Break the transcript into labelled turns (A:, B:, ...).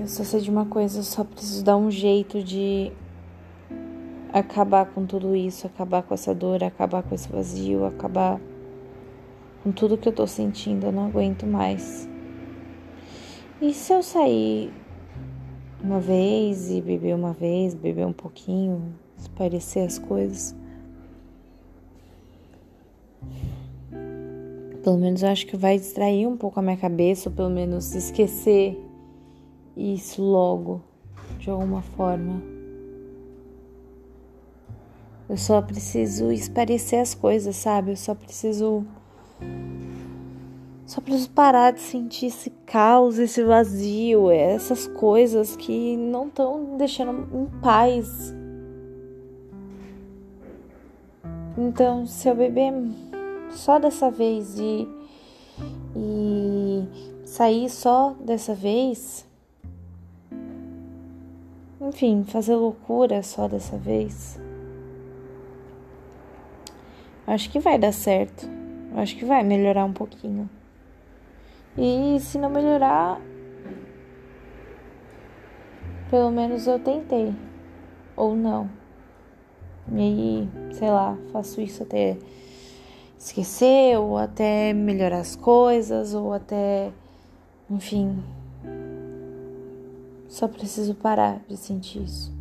A: Eu só sei de uma coisa, eu só preciso dar um jeito de acabar com tudo isso, acabar com essa dor, acabar com esse vazio, acabar com tudo que eu tô sentindo, eu não aguento mais. E se eu sair uma vez e beber uma vez, beber um pouquinho, parecer as coisas? Pelo menos eu acho que vai distrair um pouco a minha cabeça, ou pelo menos esquecer isso logo, de alguma forma. Eu só preciso esparecer as coisas, sabe? Eu só preciso. Só preciso parar de sentir esse caos, esse vazio, essas coisas que não estão deixando em paz. Então, se eu beber só dessa vez e, e sair só dessa vez, enfim, fazer loucura só dessa vez. Acho que vai dar certo. Acho que vai melhorar um pouquinho. E se não melhorar, pelo menos eu tentei. Ou não. E aí, sei lá, faço isso até esquecer, ou até melhorar as coisas, ou até. Enfim. Só preciso parar de sentir isso.